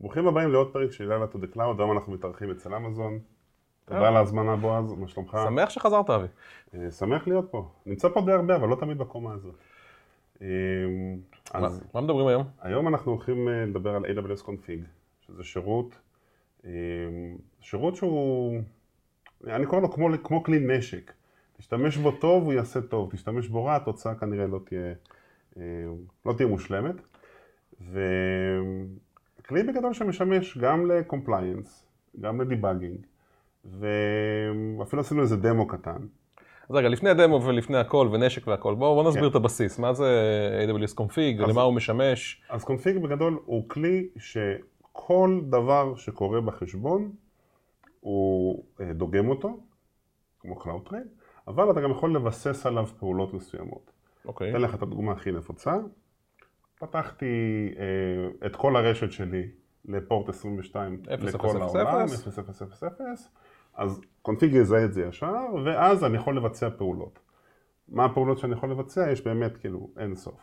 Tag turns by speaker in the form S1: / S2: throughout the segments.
S1: ברוכים הבאים לעוד פרק של לילה to the cloud, היום אנחנו מתארחים אצל אמזון. תודה על ההזמנה בועז, מה שלומך?
S2: שמח שחזרת אבי.
S1: אה, שמח להיות פה. נמצא פה די הרבה, אבל לא תמיד בקומה הזאת. אה,
S2: מה
S1: אז
S2: מה מדברים היום?
S1: היום אנחנו הולכים אה, לדבר על AWS config, שזה שירות, אה, שירות שהוא, אני קורא לו כמו, כמו כלי נשק. תשתמש בו טוב, הוא יעשה טוב, תשתמש בו רע, התוצאה כנראה לא תהיה, אה, לא תהיה מושלמת. וכלי בגדול שמשמש גם ל-compliance, גם לדיבאגינג, ואפילו עשינו איזה דמו קטן.
S2: אז רגע, לפני הדמו ולפני הכל ונשק והכל, בואו בוא נסביר
S1: כן.
S2: את הבסיס. מה זה AWS config,
S1: אז-
S2: למה הוא משמש?
S1: אז קונפיג בגדול הוא כלי שכל דבר שקורה בחשבון, הוא אה, דוגם אותו, כמו Cloud Trail, אבל אתה גם יכול לבסס עליו פעולות מסוימות.
S2: אוקיי.
S1: אתן לך את הדוגמה הכי נפוצה. פתחתי אה, את כל הרשת שלי לפורט 22
S2: אפס,
S1: לכל העולם,
S2: אפס.
S1: 0000, אז קונפיג יזהה את זה ישר, ואז אני יכול לבצע פעולות. מה הפעולות שאני יכול לבצע? יש באמת כאילו אין סוף.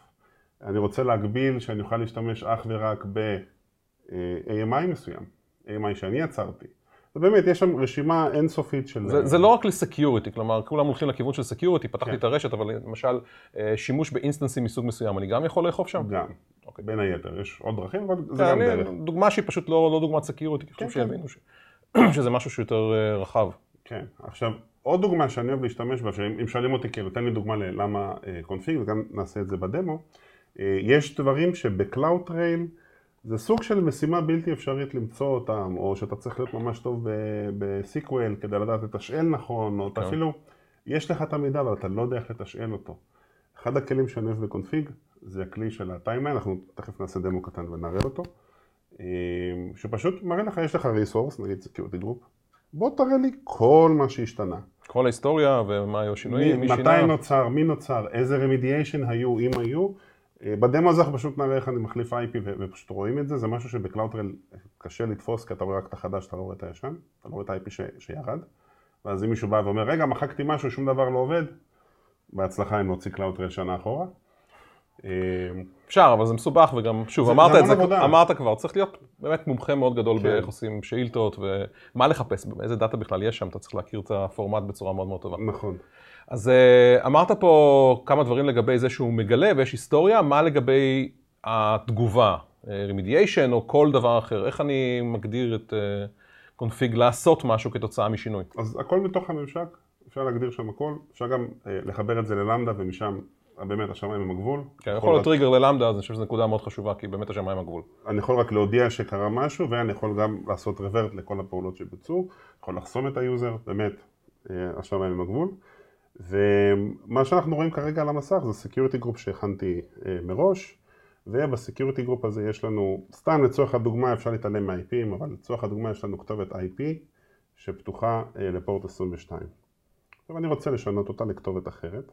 S1: אני רוצה להגביל שאני אוכל להשתמש אך ורק ב-AMI מסוים, AMI שאני יצרתי. ובאמת, יש שם רשימה אינסופית של...
S2: זה, זה לא רק ל-security, כלומר, כולם הולכים לכיוון של security, פתחתי
S1: כן.
S2: את הרשת, אבל למשל, אה, שימוש באינסטנסים מסוג מסוים, אני גם יכול לאכוף שם?
S1: גם,
S2: אוקיי.
S1: בין היתר, יש עוד דרכים, אבל זה
S2: כן,
S1: גם דרך.
S2: דוגמה שהיא פשוט לא, לא דוגמת security,
S1: כן,
S2: חשוב
S1: כן.
S2: שיבינו ש... שזה משהו שיותר אה, רחב.
S1: כן, עכשיו, עוד דוגמה שאני אוהב להשתמש בה, שאם אם שואלים אותי, כאילו, תן לי דוגמה ללמה Config, וגם נעשה את זה בדמו, אה, יש דברים שב-CloudTrail זה סוג של משימה בלתי אפשרית למצוא אותם, או שאתה צריך להיות ממש טוב ב-SQL כדי לדעת לתשאל נכון, או אתה
S2: כן.
S1: אפילו, יש לך את המידע, אבל אתה לא יודע איך לתשאל אותו. אחד הכלים שאני אוהב ב-Config זה הכלי של ה-timeline, אנחנו תכף נעשה דמו קטן ונראה אותו, אה, שפשוט מראה לך, יש לך resource, נגיד security group, בוא תראה לי כל מה שהשתנה.
S2: כל ההיסטוריה ומה היו השינויים, מי
S1: מתי
S2: שינה.
S1: נוצר, מי נוצר, איזה remediation היו, אם היו. אה, בדמו הזה אנחנו פשוט נראה איך אני מחליף IP ופשוט רואים את זה, זה משהו שב-CloudTrail קשה לתפוס כי אתה רואה רק את החדש, אתה לא רואה את הישן, אתה לא רואה את ה-IP ש- שירד. ואז אם מישהו בא ואומר, רגע, מחקתי משהו, שום דבר לא עובד, בהצלחה אם נוציא CloudTrail שנה אחורה. אה,
S2: אפשר, אבל זה מסובך, וגם, שוב,
S1: זה-
S2: אמרת
S1: זה
S2: את זה,
S1: עבודה.
S2: אמרת כבר, צריך להיות באמת מומחה מאוד גדול
S1: כן.
S2: באיך עושים שאילתות, ומה לחפש, איזה דאטה בכלל יש שם, אתה צריך להכיר את הפורמט בצורה מאוד מאוד טובה.
S1: נכון.
S2: אז אה, אמרת פה כמה דברים לגבי זה שהוא מגלה ויש היסטוריה, מה לגבי התגובה, remediation או כל דבר אחר, איך אני מגדיר את Config לעשות משהו כתוצאה משינוי?
S1: אז הכל בתוך הממשק, אפשר להגדיר שם הכל, אפשר גם אה, לחבר את זה ל-Lambda ומשם, אה, באמת השמיים הם הגבול.
S2: כן, יכול להיות טריגר ל-Lambda, אז אני חושב שזו נקודה מאוד חשובה, כי באמת השמיים הגבול.
S1: אני יכול רק להודיע שקרה משהו, ואני יכול גם לעשות revert לכל הפעולות שבוצעו, יכול לחסום את היוזר, באמת, אה, השמיים הם הגבול. ומה שאנחנו רואים כרגע על המסך זה security group שהכנתי אה, מראש, וב-security group הזה יש לנו, סתם לצורך הדוגמה אפשר להתעלם מה-IPים, אבל לצורך הדוגמה יש לנו כתובת IP שפתוחה אה, לפורט 22. עכשיו אני רוצה לשנות אותה לכתובת אחרת.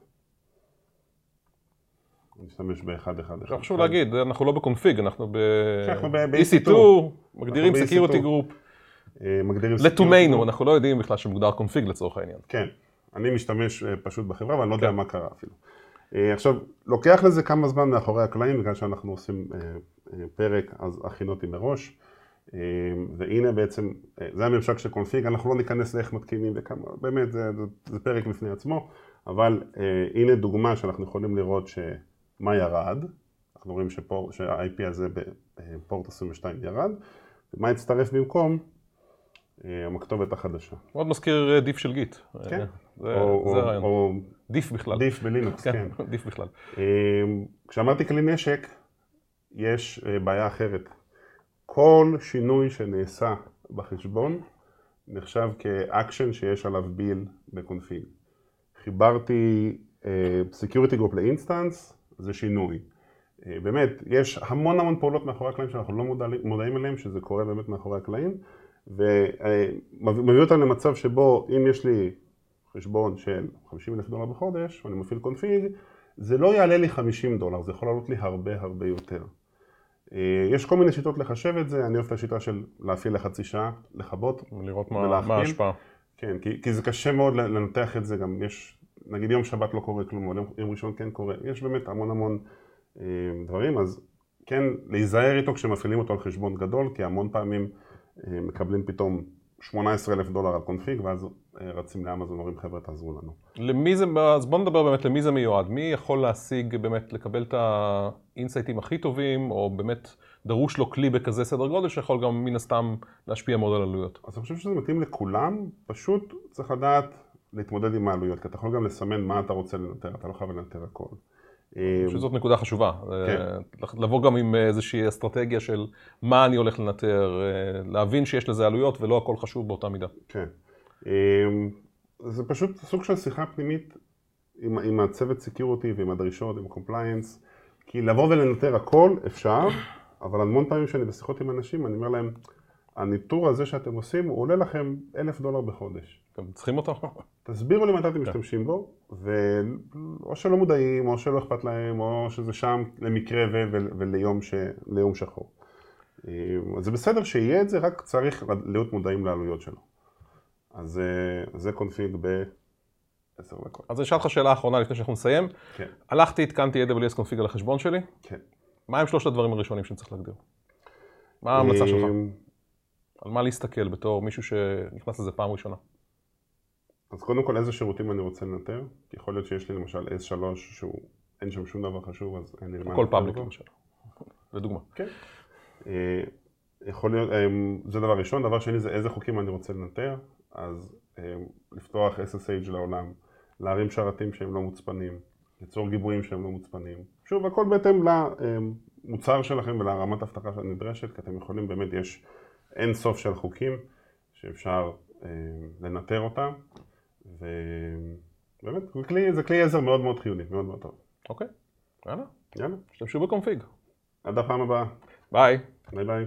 S1: אני אשתמש ב-111.
S2: עכשיו חשוב להגיד, אנחנו לא ב-Config, אנחנו
S1: כן, אנחנו ב-
S2: ב-EC2,
S1: ב-EC2.
S2: מגדירים security
S1: ב-EC2.
S2: group,
S1: אה, מגדירים security
S2: לתומנו. אנחנו לא יודעים בכלל שמוגדר Config לצורך העניין.
S1: כן, אני משתמש אה, פשוט בחברה ואני לא
S2: כן.
S1: יודע מה קרה אפילו. אה, עכשיו, לוקח לזה כמה זמן מאחורי הקלעים, בגלל שאנחנו עושים אה, פרק, אז הכנתי מראש. אה, והנה בעצם, זה הממשק של Config, אנחנו לא ניכנס לאיך מתקינים וכמה, באמת זה, זה, פרק בפני עצמו, אבל הנה דוגמה שאנחנו יכולים לראות שמה ירד, אנחנו רואים שפה, שה-IP הזה בפורט 22 ירד, ומה הצטרף במקום? אה, המכתובת החדשה.
S2: מאוד מזכיר אה, דיף של גיט.
S1: כן.
S2: אה, זה
S1: או-
S2: זה הרעיון.
S1: או
S2: דיף בכלל.
S1: דיף בלינוקס, כן.
S2: כן, דיף בכלל.
S1: אמ, כשאמרתי כלי נשק, יש בעיה אחרת. כל שינוי שנעשה בחשבון נחשב כאקשן שיש עליו ביל בקונפיג. חיברתי security group ל instance, זה שינוי. באמת, יש המון המון פעולות מאחורי הקלעים שאנחנו לא מודעים אליהם, שזה קורה באמת מאחורי הקלעים, ומביא אותנו למצב שבו אם יש לי חשבון של 50 אלף דולר בחודש, ואני מפעיל Config, זה לא יעלה לי 50 דולר, זה יכול לעלות לי הרבה הרבה יותר. אה, יש כל מיני שיטות לחשב את זה, אני אוהב את השיטה של להפעיל לחצי שעה, לכבות
S2: ולראות מה, ההשפעה.
S1: כן, כי, כי זה קשה מאוד לנתח את זה, גם יש, נגיד יום שבת לא קורה כלום, אבל יום, ראשון כן קורה, יש באמת המון המון אה, דברים, אז כן, להיזהר איתו כשמפעילים אותו על חשבון גדול, כי המון פעמים מקבלים פתאום 18 אלף דולר על קונפיג, ואז אה, רצים לאמזון, אומרים חבר'ה תעזרו לנו.
S2: למי זה, אז בוא נדבר באמת למי זה מיועד. מי יכול להשיג באמת, לקבל את האינסייטים הכי טובים, או באמת דרוש לו כלי בכזה סדר גודל, שיכול גם מן הסתם להשפיע מאוד על עלויות.
S1: אז אני חושב שזה מתאים לכולם, פשוט צריך לדעת להתמודד עם העלויות, כי אתה יכול גם לסמן מה אתה רוצה לנטר, אתה לא חייב לנטר הכל.
S2: שזאת נקודה חשובה, כן. לבוא גם עם איזושהי אסטרטגיה של מה אני הולך לנטר, להבין שיש לזה עלויות ולא הכל חשוב באותה מידה.
S1: כן. זה פשוט סוג של שיחה פנימית עם, עם הצוות security ועם הדרישות, עם compliance, כי לבוא ולנטר הכל אפשר, אבל המון פעמים כשאני בשיחות עם אנשים, אני אומר להם, הניטור הזה שאתם עושים, הוא עולה לכם אלף דולר בחודש.
S2: אתם צריכים אותו?
S1: תסבירו לי מתי אתם כן. משתמשים בו, ואו שלא מודעים, או שלא אכפת להם, או שזה שם למקרה וליום ש... שחור. אז זה בסדר שיהיה את זה, רק צריך להיות מודעים לעלויות שלו. אז אה, זה קונפיג ב-10 דקות.
S2: אז אני אשאל אותך שאלה אחרונה לפני שאנחנו נסיים.
S1: כן.
S2: הלכתי, התקנתי AWS קונפיג על החשבון שלי.
S1: כן.
S2: מה הם שלושת הדברים הראשונים שאני צריך להגדיר? מה ההמלצה שלך? אה, על מה להסתכל בתור מישהו שנכנס לזה פעם ראשונה?
S1: אז קודם כל איזה שירותים אני רוצה לנטר, כי יכול להיות שיש לי למשל S3 שהוא, אין שם שום דבר חשוב, אז אין לי
S2: מה... הכל פאבליק למשל, לדוגמה.
S1: כן. אה, יכול להיות, אה, זה דבר ראשון, דבר שני זה איזה חוקים אני רוצה לנטר, אז לפתוח SSH לעולם, להרים שרתים שהם לא מוצפנים, ליצור גיבויים שהם לא מוצפנים. שוב, הכל בהתאם למוצר שלכם ולרמת אבטחה שנדרשת, כי אתם יכולים, באמת יש אין סוף של חוקים שאפשר אה, לנטר אותם, ובאמת, זה כלי, זה כלי עזר מאוד מאוד חיוני, מאוד מאוד טוב.
S2: אוקיי, יאללה.
S1: יאללה.
S2: השתמשו ב Config.
S1: עד הפעם הבאה.
S2: ביי.
S1: ביי ביי.